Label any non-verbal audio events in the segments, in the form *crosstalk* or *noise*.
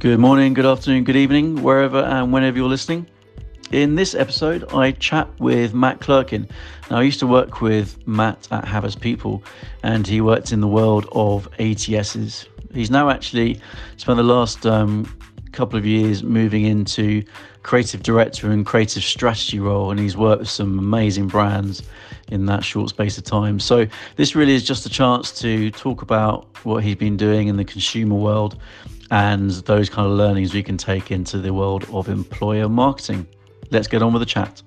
Good morning, good afternoon, good evening, wherever and whenever you're listening. In this episode, I chat with Matt Clerkin. Now, I used to work with Matt at Havas People, and he worked in the world of ATSs. He's now actually spent the last um, couple of years moving into creative director and creative strategy role, and he's worked with some amazing brands in that short space of time. So, this really is just a chance to talk about what he's been doing in the consumer world and those kind of learnings we can take into the world of employer marketing. Let's get on with the chat.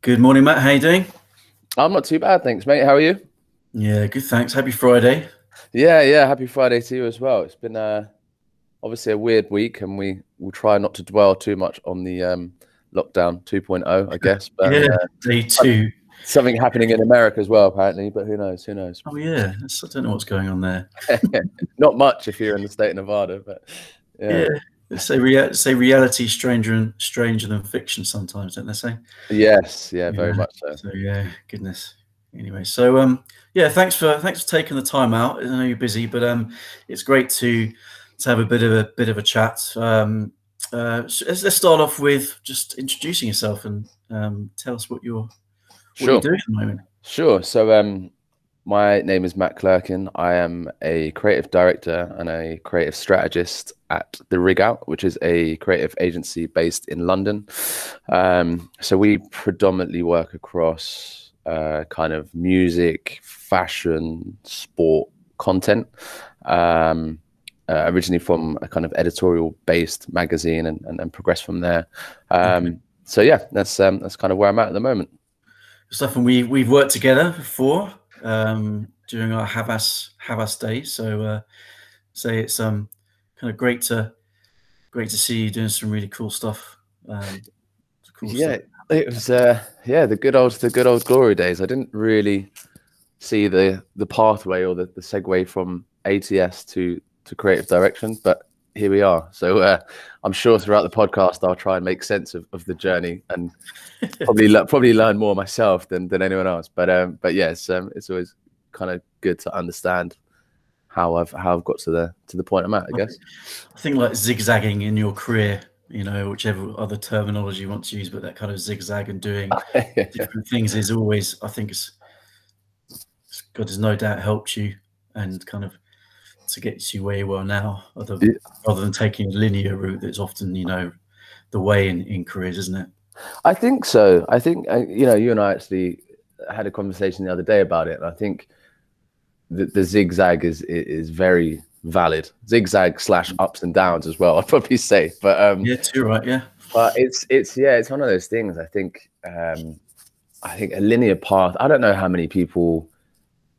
Good morning, Matt. How you doing? I'm not too bad, thanks, mate. How are you? Yeah, good. Thanks. Happy Friday. Yeah, yeah. Happy Friday to you as well. It's been uh, obviously a weird week, and we will try not to dwell too much on the um, lockdown 2.0, I guess. But yeah, uh, day two something happening in America as well, apparently. But who knows? Who knows? Oh yeah, I don't know what's going on there. *laughs* Not much if you're in the state of Nevada, but yeah. yeah. Say, rea- say reality stranger and stranger than fiction sometimes, don't they say? Yes, yeah, very yeah. much so. So yeah, goodness. Anyway, so um, yeah, thanks for thanks for taking the time out. I know you're busy, but um, it's great to to have a bit of a bit of a chat. Um, uh, let's, let's start off with just introducing yourself and um, tell us what you're sure. what are you doing at the moment? Sure. So um, my name is Matt Clerkin. I am a creative director and a creative strategist at The Rig Out, which is a creative agency based in London. Um, so we predominantly work across uh, kind of music, fashion, sport content. Um, uh, originally from a kind of editorial based magazine and, and, and progress from there. Um. So yeah, that's um, that's kind of where I'm at at the moment stuff, and we we've worked together before um, during our Havas Havas day. So uh, say it's um kind of great to great to see you doing some really cool stuff. Um, cool yeah, stuff. it was uh, yeah the good old the good old glory days. I didn't really see the the pathway or the, the segue from ATS to to creative direction, but here we are. So uh, I'm sure throughout the podcast I'll try and make sense of, of the journey and *laughs* probably le- probably learn more myself than, than anyone else. But um, but yes, um, it's always kind of good to understand how I've how I've got to the to the point I'm at. I guess. I think like zigzagging in your career, you know, whichever other terminology you want to use, but that kind of zigzag and doing *laughs* different things is always, I think, it's God has no doubt helped you and kind of to get you where you are now, other, yeah. rather than taking a linear route that's often, you know, the way in, in careers, isn't it? I think so. I think, uh, you know, you and I actually had a conversation the other day about it. And I think the, the zigzag is, is very valid. Zigzag slash ups and downs as well, *laughs* I'd probably say. But um, yeah, too right. Yeah. But it's, it's, yeah, it's one of those things. I think, um, I think a linear path, I don't know how many people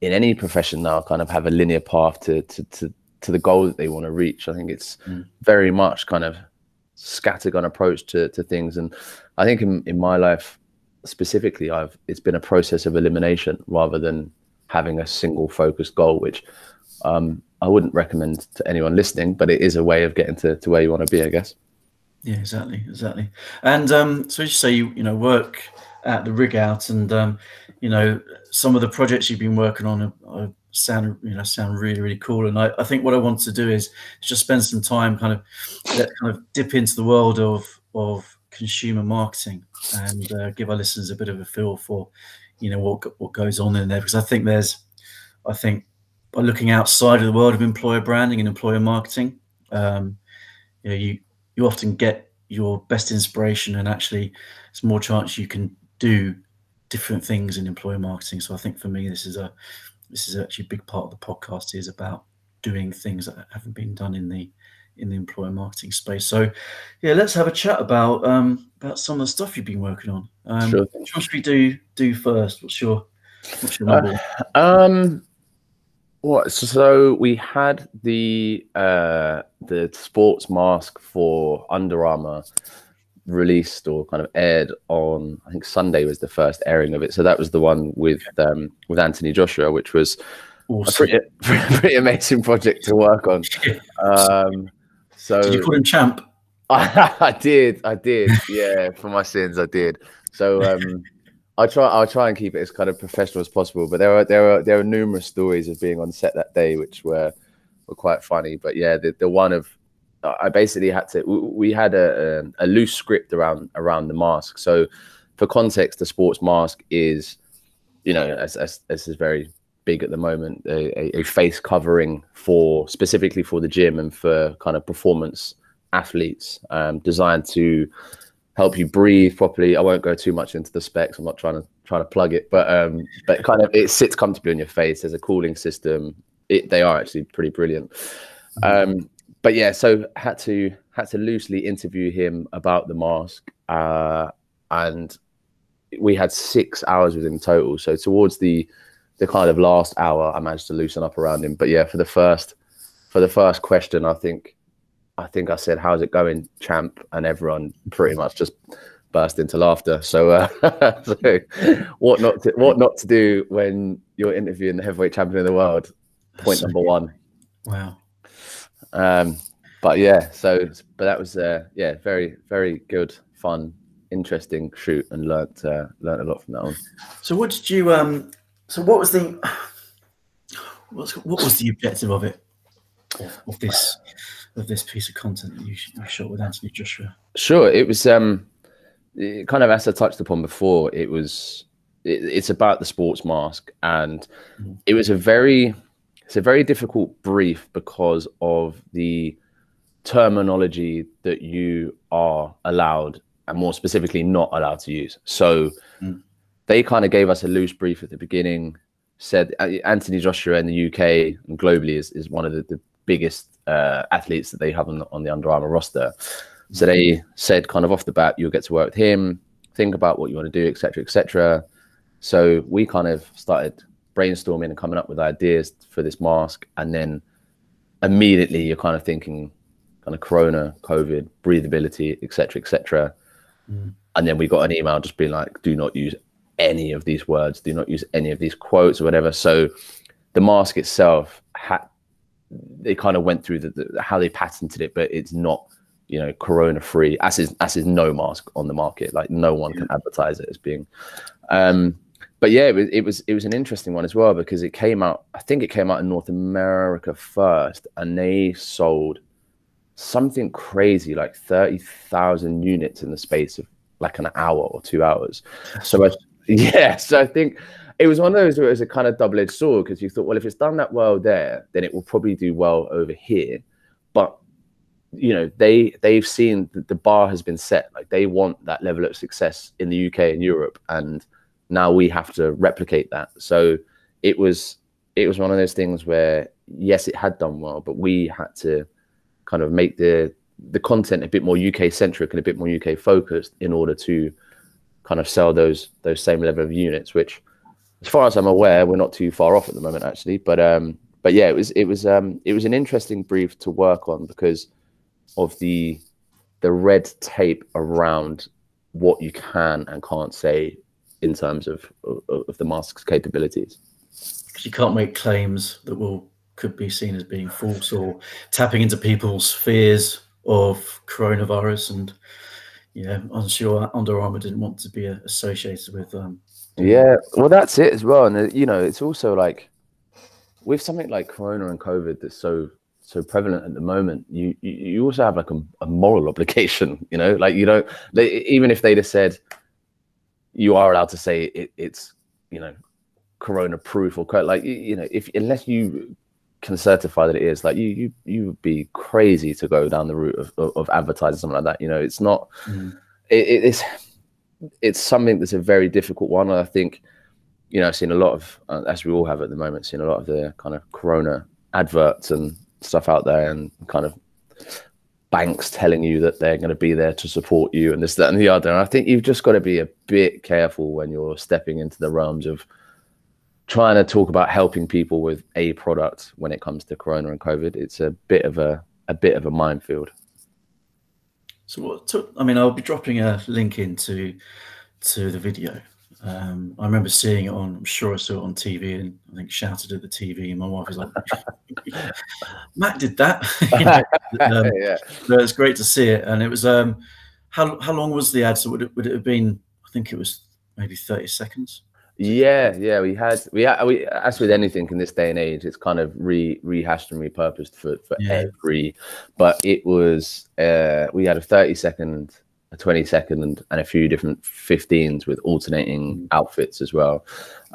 in any profession now kind of have a linear path to to to, to the goal that they want to reach. I think it's mm. very much kind of scattergun approach to to things, and I think in in my life specifically, I've it's been a process of elimination rather than having a single focused goal, which um, I wouldn't recommend to anyone listening, but it is a way of getting to, to where you want to be, I guess. Yeah, exactly, exactly. And um, so as you say you you know work at the rig out, and um, you know some of the projects you've been working on are, are sound you know sound really really cool. And I, I think what i want to do is just spend some time kind of let, kind of dip into the world of of consumer marketing and uh, give our listeners a bit of a feel for you know what what goes on in there. Because i think there's i think by looking outside of the world of employer branding and employer marketing um, you know you you often get your best inspiration and actually it's more chance you can do different things in employer marketing. So I think for me, this is a this is actually a big part of the podcast is about doing things that haven't been done in the in the employer marketing space. So yeah, let's have a chat about um, about some of the stuff you've been working on. Um, sure. What should we do do first? What's your what's your number? Uh, um, what? So we had the uh, the sports mask for Under Armour released or kind of aired on I think Sunday was the first airing of it. So that was the one with um, with Anthony Joshua, which was awesome. a pretty, *laughs* pretty amazing project to work on. *laughs* Um, so did you call him champ? I, *laughs* I, did, I did. Yeah, for my sins, I did. So um, I'll try. I'll try and keep it as kind of professional as possible. But there are there are there are numerous stories of being on set that day, which were were quite funny. But yeah, the the one of I basically had to. We had a, a, a loose script around around the mask. So, for context, the sports mask is, you know, as as this is very big at the moment, a, a face covering for specifically for the gym and for kind of performance athletes, um, designed to help you breathe properly. I won't go too much into the specs. I'm not trying to trying to plug it, but um, but kind of it sits comfortably on your face. There's a cooling system. It, they are actually pretty brilliant. Um, but yeah, so had to had to loosely interview him about the mask, uh, and we had six hours with him total. So towards the the kind of last hour, I managed to loosen up around him. But yeah, for the first for the first question, I think I think I said, "How's it going, champ?" And everyone pretty much just burst into laughter. So, uh, *laughs* so what not to what not to do when you're interviewing the heavyweight champion of the world? Point number one. Wow. Um, but yeah, so but that was uh, yeah, very very good, fun, interesting shoot, and learnt uh, learnt a lot from that one. So, what did you um? So, what was the what was the objective of it of, of this of this piece of content that you, you shot with Anthony Joshua? Sure, it was um, it kind of as I touched upon before. It was it, it's about the sports mask, and mm. it was a very it's a very difficult brief because of the terminology that you are allowed and more specifically not allowed to use. So mm. they kind of gave us a loose brief at the beginning. Said uh, Anthony Joshua in the UK and globally is, is one of the, the biggest uh, athletes that they have on the, on the Under Armour roster. So they said kind of off the bat, you'll get to work with him, think about what you want to do, etc., etc. So we kind of started brainstorming and coming up with ideas for this mask, and then immediately you're kind of thinking kind of corona, COVID, breathability, etc., etc. Mm. And then we got an email just being like, do not use any of these words, do not use any of these quotes or whatever. So the mask itself had they kind of went through the, the, how they patented it, but it's not you know corona free as is as is no mask on the market. Like no one can advertise it as being. Um, but yeah, it was, it was it was an interesting one as well because it came out. I think it came out in North America first, and they sold something crazy like thirty thousand units in the space of like an hour or two hours. So I, *laughs* yeah, so I think it was one of those where it was a kind of double edged sword because you thought, well, if it's done that well there, then it will probably do well over here. But you know, they they've seen that the bar has been set. Like they want that level of success in the UK and Europe, and now we have to replicate that. So it was it was one of those things where yes, it had done well, but we had to kind of make the the content a bit more UK centric and a bit more UK focused in order to kind of sell those those same level of units, which as far as I'm aware, we're not too far off at the moment, actually. But um, but yeah, it was it was um, it was an interesting brief to work on because of the the red tape around what you can and can't say in terms of of, of the mask's capabilities. Because you can't make claims that will could be seen as being false or tapping into people's fears of coronavirus and yeah, I'm sure Under Armour didn't want to be associated with um, yeah, well, that's it as well, and uh, you know, it's also like with something like Corona and COVID that's so so prevalent at the moment. You you, you also have like a, a, moral *laughs* obligation, you know, like you don't they, even if they'd have said you are allowed to say it, it's you know Corona proof or like you, know if unless you can certify that it is like you you you would be crazy to go down the route of, of, of advertising something like that. You know, it's not. Mm. It, it's it's something that's a very difficult one. I think, you know, I've seen a lot of, uh, as we all have at the moment, seen a lot of the kind of Corona adverts and stuff out there, and kind of banks telling you that they're going to be there to support you and this, that, and the other. And I think you've just got to be a bit careful when you're stepping into the realms of trying to talk about helping people with a product when it comes to Corona and COVID. It's a bit of a a bit of a minefield. So what took, I mean, I'll be dropping a link into to the video. Um, I remember seeing it on, I'm sure I saw it on TV and I think shouted at the TV and my wife was like, *laughs* Matt did that. *laughs* *laughs* um, yeah. So it's great to see it. And it was, um, how, how long was the ad? So would it, would it have been, I think it was maybe 30 seconds. Yeah, yeah, we had we had, we as with anything in this day and age, it's kind of re rehashed and repurposed for for Yeah. every. But it was uh we had a thirty second, a twenty second, and, and a few different fifteens with alternating outfits as well.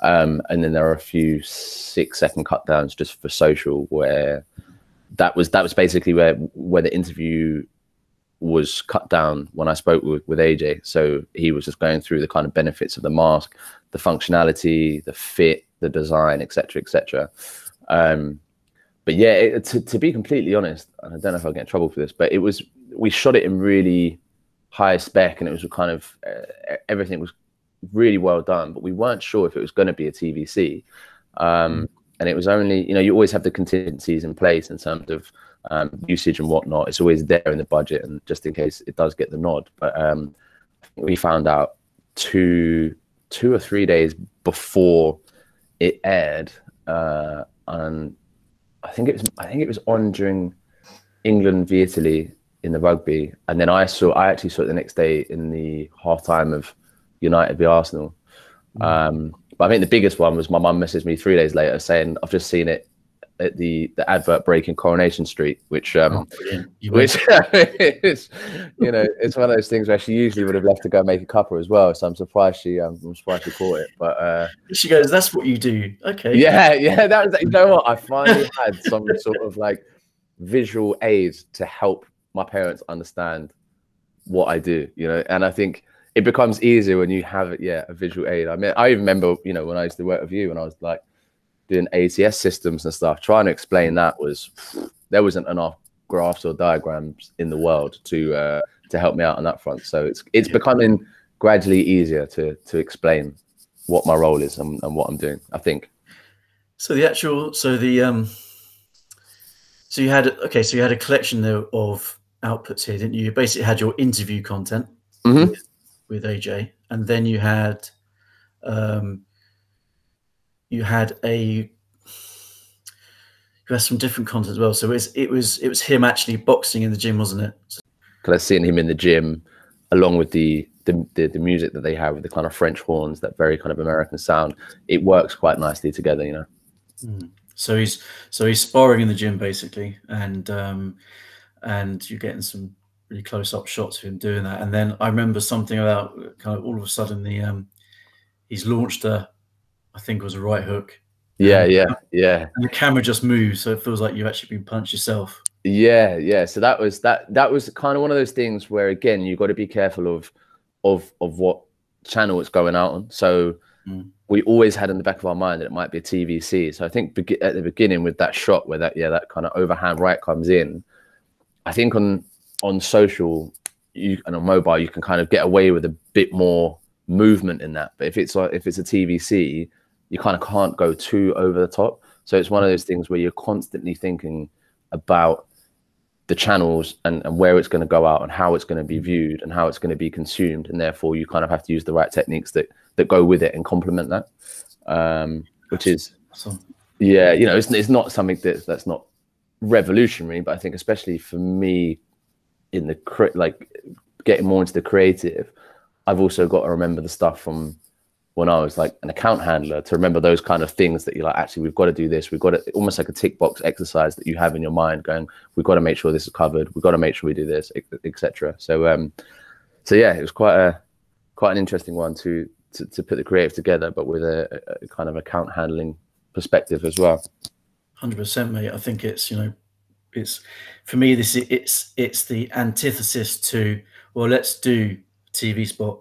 Um, and then there are a few six second cut downs just for social where that was that was basically where where the interview was cut down when I spoke with, with AJ. So he was just going through the kind of benefits of the mask, the functionality, the fit, the design, etc., etc. Um, but yeah, it, to, to be completely honest, and I don't know if I'll get in trouble for this, but it was we shot it in really high spec, and it was kind of uh, everything was really well done, but we weren't sure if it was going to be a TVC. Um, and it was only, you know, you always have the contingencies in place in terms of um, usage and whatnot. It's always there in the budget, and just in case it does get the nod. But um, we found out two, two or three days before it aired, uh, and I think it was, I think it was on during England v Italy in the rugby, and then I saw, I actually saw it the next day in the halftime of United v Arsenal. Um, but I think the biggest one was my mum messaged me three days later saying I've just seen it at the the advert break in Coronation Street, which um, Oh, brilliant. You went- *laughs* which is you know it's one of those things where she usually would have left to go make a cuppa as well. So I'm surprised she um, I'm surprised she caught it. But uh, she goes, "That's what you do." Okay. yeah, yeah, that was you know what I finally had some sort of like visual aid to help my parents understand what I do. You know, and I think it becomes easier when you have yeah a visual aid. I mean, I remember you know when I used to work with you and I was like doing ATS systems and stuff, trying to explain that was *sighs* there wasn't enough graphs or diagrams in the world to uh, to help me out on that front. So it's it's Yeah. becoming gradually easier to to explain what my role is and, and what I'm doing. I think. So the actual, so the um, so you had okay, so you had a collection there of outputs here, didn't you? You basically had your interview content Mhm. with AJ, and then you had um, you had a you had some different content as well. So it was it was it was him actually boxing in the gym, wasn't it? So, Because I've seen him in the gym, along with the, the the the music that they have with the kind of French horns, that very kind of American sound. It works quite nicely together, you know. so he's so he's sparring in the gym basically, and um, and you're getting some really close up shots of him doing that. And then I remember something about kind of all of a sudden the um, he's launched a, I think it was a right hook, Yeah, yeah, yeah. and the camera just moves, so it feels like you've actually been punched yourself. Yeah, yeah. So that was that that was kind of one of those things where again you've got to be careful of of of what channel it's going out on. So Mm. we always had in the back of our mind that it might be a TVC. So I think at the beginning with that shot where that yeah that kind of overhand right comes in, I think on on social you and on mobile you can kind of get away with a bit more movement in that. But if it's like if it's a TVC, you kind of can't go too over the top. So it's one of those things where you're constantly thinking about the channels and, and where it's going to go out and how it's going to be viewed and how it's going to be consumed and therefore you kind of have to use the right techniques that that go with it and complement that um which is So yeah you know it's, it's not something that that's not revolutionary but i think especially for me in the cre- like getting more into the creative i've also got to remember the stuff from when i was like an account handler to remember those kind of things that you're like actually we've got to do this. We've got to almost like a tick box exercise that you have in your mind going we've got to make sure this is covered. We've got to make sure we do this etc so um so yeah it was quite a quite an interesting one to to, to put the creative together but with a, a kind of account handling perspective as well Hundred percent, mate. I think it's you know, it's for me. This is it's it's the antithesis to well, let's do TV spot,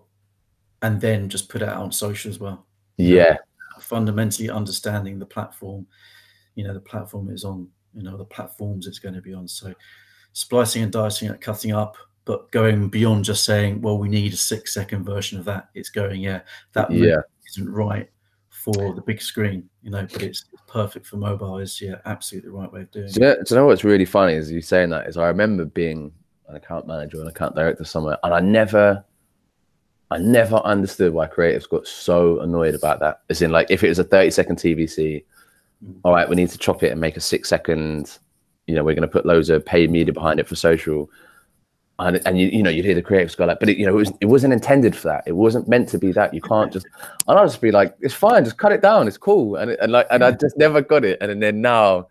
and then just put it out on social as well. yeah Fundamentally understanding the platform, you know, the platform is on, you know, the platforms it's going to be on. So, splicing and dicing it, cutting up, but going beyond just saying, well, we need a six second version of that. It's going, yeah, that yeah. isn't right for the big screen, you know, but it's perfect for mobile. Is yeah, absolutely the right way of doing Do it. know, do you know what's really funny is you saying that is I remember being an account manager or an account director somewhere and I never I never understood why creatives got so annoyed about that. As in like if it was a 30 second TVC, Mm. all right, we need to chop it and make a six second, you know, we're gonna put loads of paid media behind it for social. And, and you, you know you'd hear the creatives go like but it, you know it, was, it wasn't intended for that. It wasn't meant to be that. You can't just and i'll just be like it's fine just cut it down it's cool. And, and like and i just never got it. And then now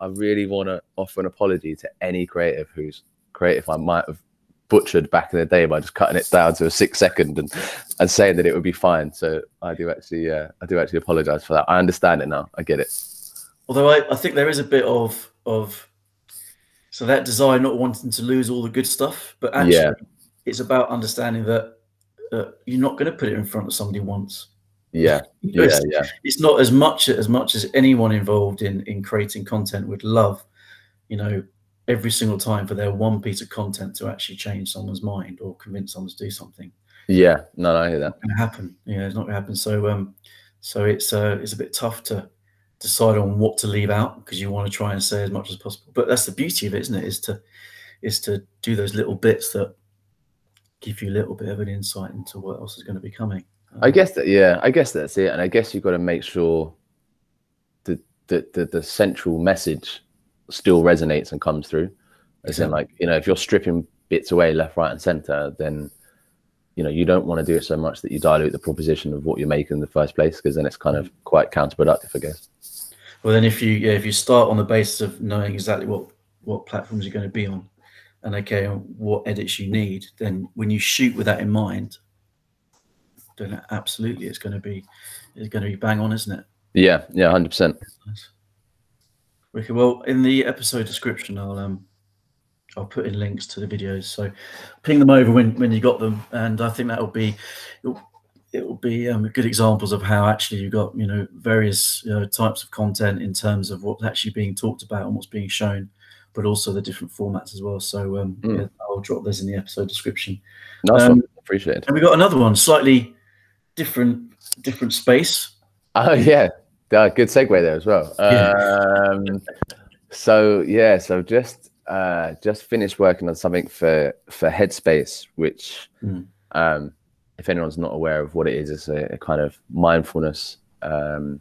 i really want to offer an apology to any creative who's creative i might have butchered back in the day by just cutting it down to a six second and and saying that it would be fine. So i do actually uh, i do actually apologize for that. I understand it now. I get it. Although i, I think there is a bit of of so that desire, not wanting to lose all the good stuff, but actually, yeah. it's about understanding that uh, you're not going to put it in front of somebody once. Yeah, *laughs* yeah, it's, yeah. It's not as much as much as anyone involved in in creating content would love. You know, every single time for their one piece of content to actually change someone's mind or convince someone to do something. Yeah, no, I hear that. It's happen. Yeah, it's not going to happen. So, um, so it's uh, it's a bit tough to decide on what to leave out because you want to try and say as much as possible. But that's the beauty of it, isn't it? Is to is to do those little bits that give you a little bit of an insight into what else is going to be coming. I guess that yeah, I guess that's it. And I guess you've got to make sure that the, the, the central message still resonates and comes through. As in like, you know, if you're stripping bits away left, right, and center, then you know you don't want to do it so much that you dilute the proposition of what you're making in the first place because then it's kind of mm. quite counterproductive i guess well, then if you yeah, if you start on the basis of knowing exactly what what platforms you're going to be on, and okay, what edits you need, then when you shoot with that in mind, then absolutely it's going to be it's going to be bang on, isn't it? Yeah, yeah, hundred percent. Okay, well, in the episode description, I'll um I'll put in links to the videos, so ping them over when when you got them, and I think that'll be it will be um, good examples of how actually you've got you know various you know, types of content in terms of what's actually being talked about and what's being shown but also the different formats as well. So um, mm. yeah, i'll drop those in the episode description. Nice um, appreciate it. and we got another one slightly different different space. Oh yeah. Uh, good segue there as well. Yeah. um, so yeah so just uh, just finished working on something for for headspace which mm. um, if anyone's not aware of what it is, it's a, a kind of mindfulness um,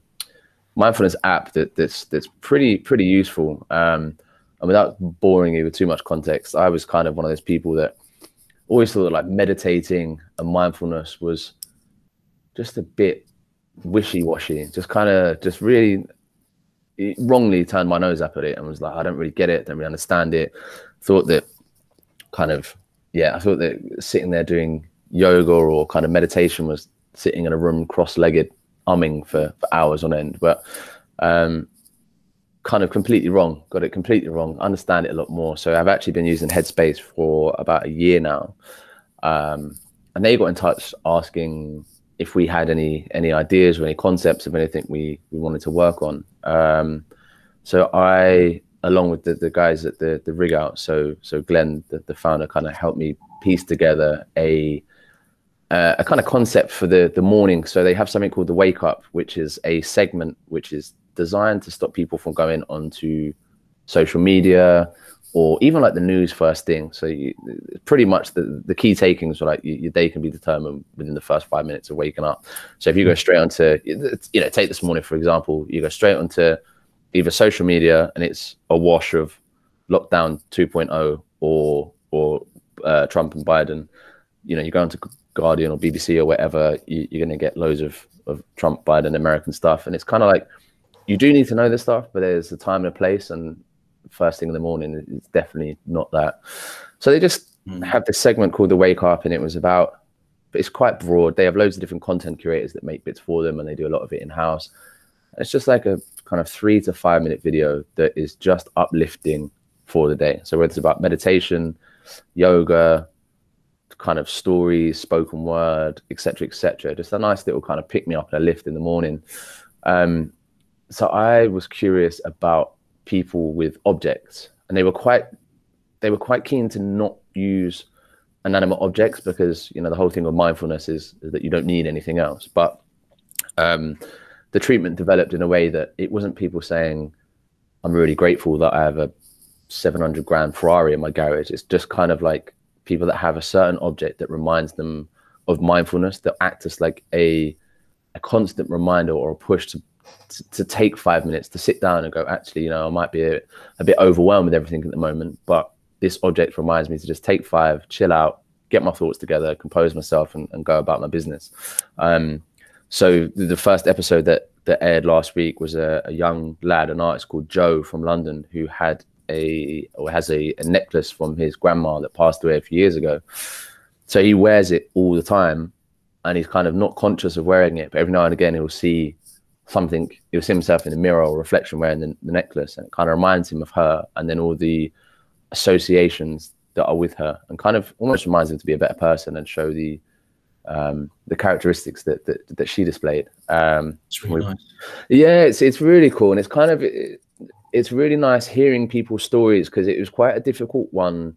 mindfulness app that, that's that's pretty pretty useful. Um, and without boring you with too much context, I was kind of one of those people that always thought like meditating and mindfulness was just a bit wishy-washy, just kind of just really wrongly turned my nose up at it and was like, I don't really get it, don't really understand it. Thought that kind of yeah, I thought that sitting there doing yoga or kind of meditation was sitting in a room cross-legged umming for, for hours on end. But um, kind of completely wrong got it completely wrong understand it a lot more. So i've actually been using headspace for about a year now. Um, and they got in touch asking if we had any any ideas or any concepts of anything we we wanted to work on. Um, so i along with the, the guys at the the rig out so so glenn the, the founder kind of helped me piece together a uh, a kind of concept for the the morning. So they have something called the wake up, which is a segment which is designed to stop people from going onto social media or even like the news first thing. So you, pretty much the, the key takings are like you, your day can be determined within the first five minutes of waking up. So if you go straight onto, you know, take this morning, for example, you go straight onto either social media and it's a wash of lockdown 2.0 or, or uh, Trump and Biden, you know, you go onto Guardian or BBC or whatever, you, are going to get loads of, of Trump, Biden, American stuff. And it's kind of like you do need to know this stuff, but there's a time and a place. And first thing in the morning, it's definitely not that. So they just mm. have this segment called The Wake Up, and it was about, but it's quite broad. They have loads of different content curators that make bits for them, and they do a lot of it in house. It's just like a kind of three to five minute video that is just uplifting for the day. So whether it's about meditation, yoga, kind of stories, spoken word, etc., etc. Just a nice little kind of pick me up and a lift in the morning. Um, so I was curious about people with objects, and they were quite they were quite keen to not use inanimate objects because you know the whole thing of mindfulness is, is that you don't need anything else. But um, the treatment developed in a way that it wasn't people saying, "I'm really grateful that I have a 700 grand Ferrari in my garage." It's just kind of like people that have a certain object that reminds them of mindfulness that act as like a a constant reminder or a push to, to, to take five minutes to sit down and go actually you know i might be a, a, bit overwhelmed with everything at the moment but this object reminds me to just take five, chill out, get my thoughts together, compose myself, and, and go about my business. Um, so the first episode that that aired last week was a, a, young lad, an artist called Joe from London, who had a or has a, a necklace from his grandma that passed away a few years ago. So he wears it all the time, and he's kind of not conscious of wearing it, but every now and again he'll see something. He'll see himself in the mirror or reflection wearing the, the necklace, and it kind of reminds him of her, and then all the associations that are with her, and kind of almost reminds him to be a better person and show the um, the characteristics that, that that she displayed. Um, it's really nice. Yeah, it's it's really cool, and it's kind of it, it's really nice hearing people's stories because it was quite a difficult one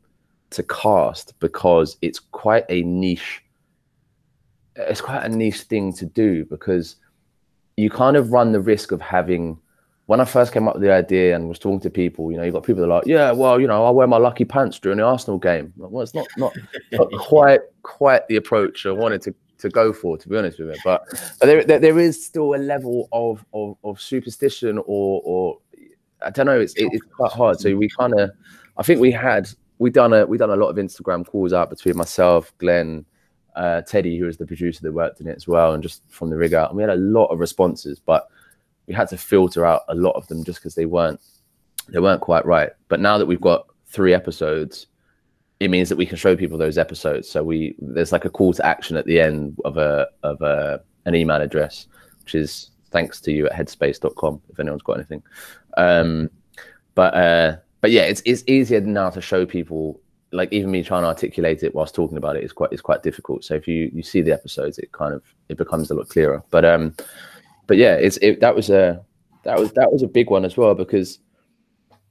to cast because it's quite a niche. It's quite a niche thing to do because you kind of run the risk of having when I first came up with the idea and was talking to people, you know, you got people that are like, yeah, well, you know, I wear my lucky pants during the Arsenal game. Well, it's not not, *laughs* not quite quite the approach I wanted to to go for, to be honest with it. But, but there, there, there is still a level of of, of superstition or or I don't know. It's it, it's quite hard. So we kind of, I think we had we done a we done a lot of Instagram calls out between myself, Glenn, uh, Teddy, who was the producer that worked in it as well, and just from the rig out, and we had a lot of responses, but we had to filter out a lot of them just because they weren't they weren't quite right. But now that we've got three episodes, it means that we can show people those episodes. So we there's like a call to action at the end of a of a an email address, which is thanks to you at headspace.com if anyone's got anything. Um, but uh, but yeah, it's it's easier now to show people. Like even me trying to articulate it whilst talking about it is quite is quite difficult. So if you you see the episodes, it kind of it becomes a lot clearer. But um, but yeah, it's it, that was a that was that was a big one as well because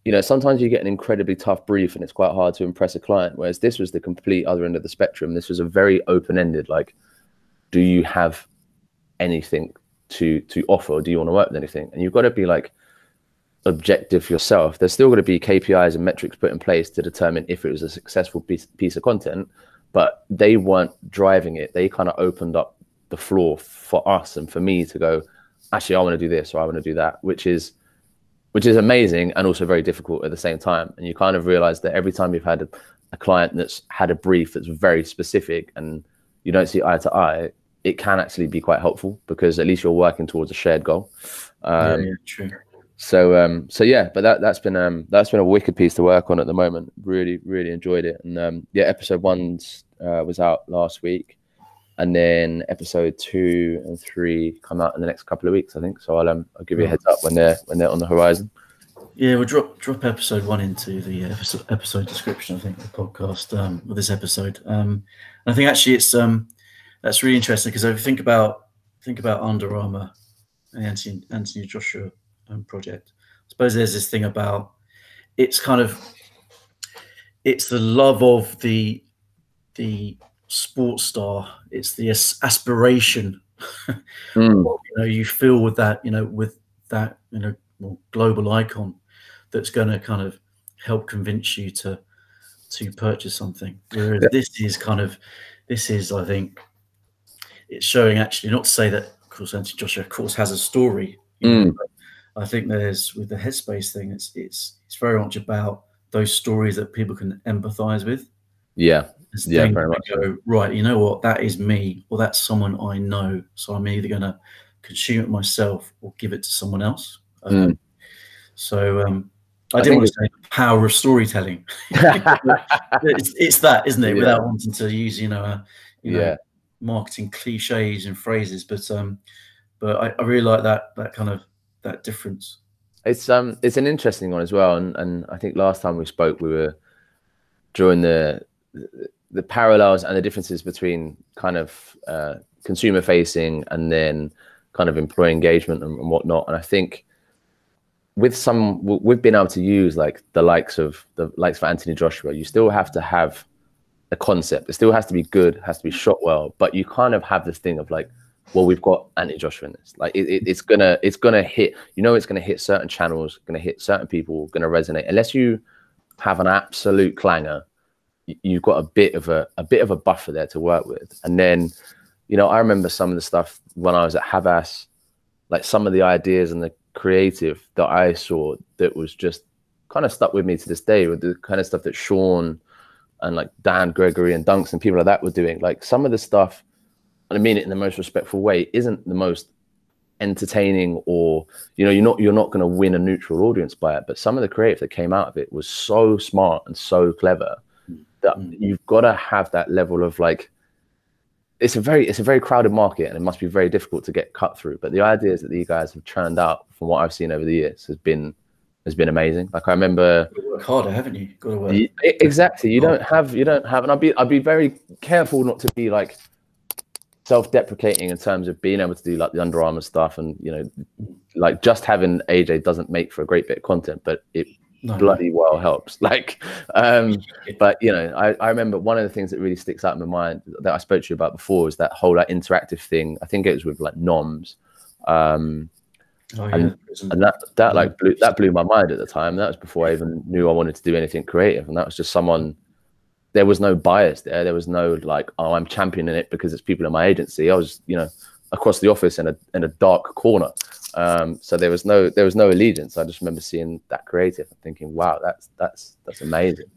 you know sometimes you get an incredibly tough brief and it's quite hard to impress a client. Whereas this was the complete other end of the spectrum. This was a very open ended like, do you have anything to to offer? Or do you want to work with anything? And you've got to be like objective yourself. There's still going to be KPIs and metrics put in place to determine if it was a successful piece, piece of content, but they weren't driving it. They kind of opened up the floor for us and for me to go, actually, I want to do this or I want to do that, which is which is amazing and also very difficult at the same time. And you kind of realize that every time you've had a, a client that's had a brief that's very specific and you don't see eye to eye, it can actually be quite helpful because at least you're working towards a shared goal. Um, yeah, yeah, true. So um, so yeah, but that that's been um that's been a wicked piece to work on at the moment. Really really enjoyed it, and um, yeah, episode one uh, was out last week, and then episode two and three come out in the next couple of weeks, I think. So I'll um I'll give you a heads up when they're when they're on the horizon. Yeah, we'll drop drop episode one into the episode, episode description. I think the podcast um, with this episode. Um, I think actually it's um that's really interesting because I think about think about Under Armour and Anthony, Anthony Joshua um, project. I suppose there's this thing about it's kind of it's the love of the the sports star. It's the aspiration. *laughs* mm. you know, you feel with that. You know, with that. You know, global icon that's going to kind of help convince you to to purchase something. Whereas yeah. this is kind of this is, I think, it's showing actually not to say that, of course, Anthony Joshua, of course, has a story. Mm. Know, I think there's with the headspace thing, it's it's it's very much about those stories that people can empathize with. Yeah. yeah, very much. Go, right, you know what? That is me, or that's someone I know. So I'm either going to consume it myself or give it to someone else. Um, mm. So um, I, I didn't want to say the power of storytelling. *laughs* it's, it's, that, isn't it? Yeah. Without wanting to use, you know, a, you know, yeah. marketing cliches and phrases, but um, but I, I really like that that kind of that difference? It's um it's an interesting one as well, and and I think last time we spoke, we were drawing the the parallels and the differences between kind of uh, consumer facing and then kind of employee engagement and, and whatnot. And I think with some we've been able to use like the likes of the likes for Anthony Joshua, you still have to have a concept. It still has to be good, has to be shot well, but you kind of have this thing of like well, we've got Anthony Joshua in this. Like it, it, it's gonna it's gonna hit. You know, it's gonna hit certain channels, gonna hit certain people, gonna resonate. Unless you have an absolute clanger, you've got a bit of a a bit of a buffer there to work with. And then, you know, I remember some of the stuff when I was at Havas, like some of the ideas and the creative that I saw that was just kind of stuck with me to this day with the kind of stuff that Sean and like Dan Gregory and Dunks and people like that were doing. Like some of the stuff, and I mean it in the most respectful way, isn't the most entertaining or you know you're not you're not going to win a neutral audience by it but some of the creative that came out of it was so smart and so clever that mm. you've got to have that level of like it's a very it's a very crowded market and it must be very difficult to get cut through but the ideas that these guys have churned out from what i've seen over the years has been has been amazing. Like i remember work harder haven't you? Got to work. Exactly. You don't have you don't have and i'd be i'd be very careful not to be like self-deprecating in terms of being able to do like the Under Armour stuff, and you know, like just having AJ doesn't make for a great bit of content, but it no, bloody no. well helps. *laughs* Like, um, *laughs* but you know, I, I remember one of the things that really sticks out in my mind that I spoke to you about before is that whole like interactive thing. I think it was with like Noms. Um, Oh, yeah. and, and that that like blew, that blew my mind at the time. That was before I even knew I wanted to do anything creative, and that was just someone there was no bias there. There was no like, oh, I'm championing it because it's people in my agency. I was, you know, across the office in a in a dark corner. Um, so there was no there was no allegiance. I just remember seeing that creative and thinking, wow, that's that's that's amazing.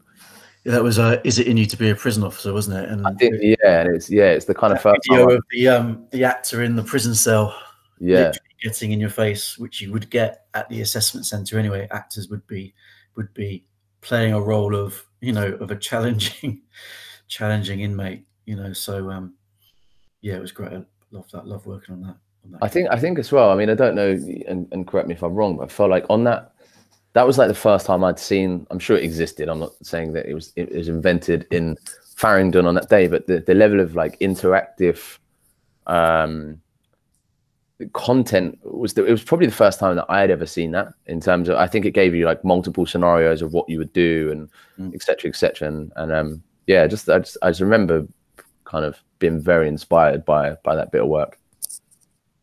Yeah, that was uh, is it in you to be a prison officer, wasn't it? And I think yeah, and it's yeah, it's the kind of first video of the um the actor in the prison cell. Yeah, getting in your face, which you would get at the assessment center anyway. Actors would be would be playing a role of you know of a challenging *laughs* challenging inmate you know so um yeah it was great. I love that love working on that, on that i think i think as well i mean i don't know and, and correct me if i'm wrong but i felt like on that that was like the first time i'd seen i'm sure it existed i'm not saying that it was it was invented in farringdon on that day but the, the level of like interactive um content was the, it was probably the first time that I had ever seen that in terms of I think it gave you like multiple scenarios of what you would do and etc. Mm. etc. Et and, and um yeah, just I just I just remember kind of being very inspired by by that bit of work.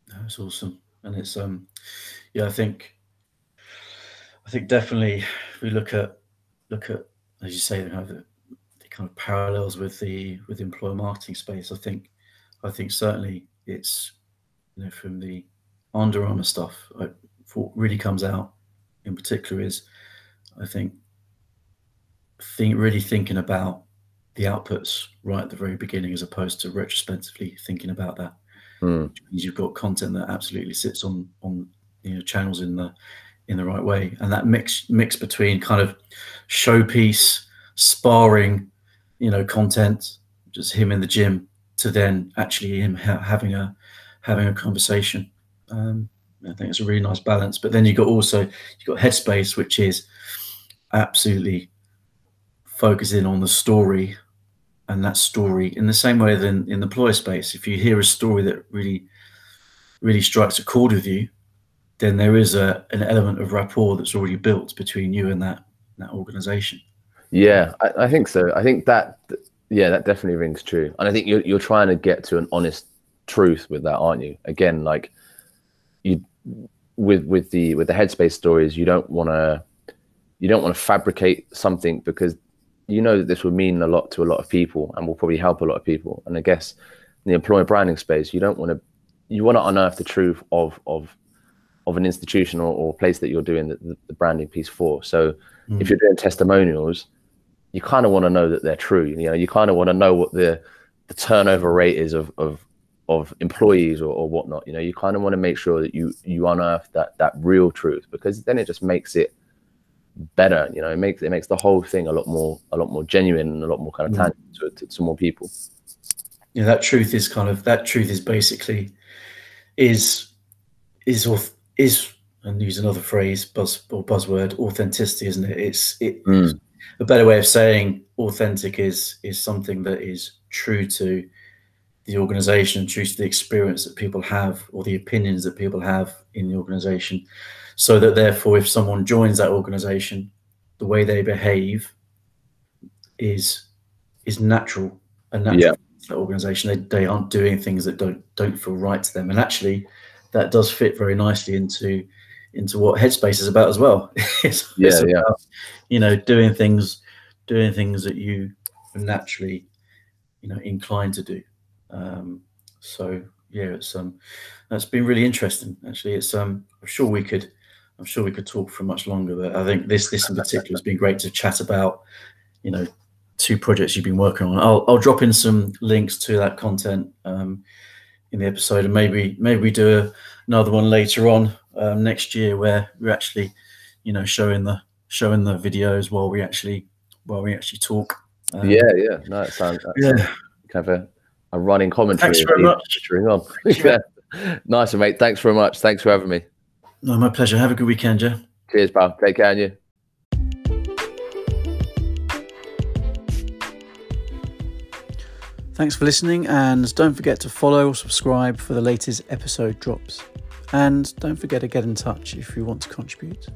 That's awesome, and it's um yeah I think I think definitely if we look at look at as you say the, the kind of parallels with the with the employer marketing space. I think I think certainly it's you know, from the Under Armour stuff, I, what really comes out in particular is, I think, think really thinking about the outputs right at the very beginning, as opposed to retrospectively thinking about that. Mm. Which means you've got content that absolutely sits on on you know channels in the in the right way, and that mix mix between kind of showpiece, sparring, you know, content, just him in the gym, to then actually him ha- having a having a conversation. Um, I think it's a really nice balance. But then you've got also you've got Headspace, which is absolutely focusing on the story and that story in the same way than in the employer space. If you hear a story that really really strikes a chord with you, then there is a an element of rapport that's already built between you and that that organization. Yeah, I, I think so. I think that yeah, that definitely rings true. And I think you're you're trying to get to an honest truth with that, aren't you? Again, like you with with the with the headspace stories, you don't want to you don't want to fabricate something because you know that this would mean a lot to a lot of people and will probably help a lot of people. And I guess in the employer branding space, you don't want to you want to unearth the truth of of of an institution or, or place that you're doing the, the branding piece for. So mm. if you're doing testimonials, you kind of want to know that they're true. You know, you kind of want to know what the the turnover rate is of of of employees or, or whatnot you know you kind of want to make sure that you you unearth that that real truth because then it just makes it better you know it makes it makes the whole thing a lot more a lot more genuine and a lot more kind of mm. tangible to, to, to more people yeah that truth is kind of that truth is basically is is is and use another phrase buzz or buzzword authenticity isn't it it's it mm. a better way of saying authentic is is something that is true to the organization and choose the experience that people have or the opinions that people have in the organization. So that therefore if someone joins that organization the way they behave is is natural and natural yeah. that organization. They, they aren't doing things that don't don't feel right to them. And actually that does fit very nicely into into what headspace is about as well. *laughs* It's, yeah, it's yeah. You know doing things doing things that you naturally you know inclined to do um, so yeah, it's um, that's been really interesting. Actually, it's um, I'm sure we could, I'm sure we could talk for much longer, but I think this this in particular has been great to chat about. You know, two projects you've been working on. I'll I'll drop in some links to that content um, in the episode, and maybe maybe we do a, another one later on um, next year where we're actually, you know, showing the showing the videos while we actually while we actually talk. Um, yeah, yeah, no, it sounds yeah, kind of a, a running commentary. Thanks very much. On. *laughs* yeah. Nice, mate. Thanks very much. Thanks for having me. No, my pleasure. Have a good weekend, Joe. Cheers, pal. Take care, and you. Thanks for listening, and don't forget to follow or subscribe for the latest episode drops. And don't forget to get in touch if you want to contribute.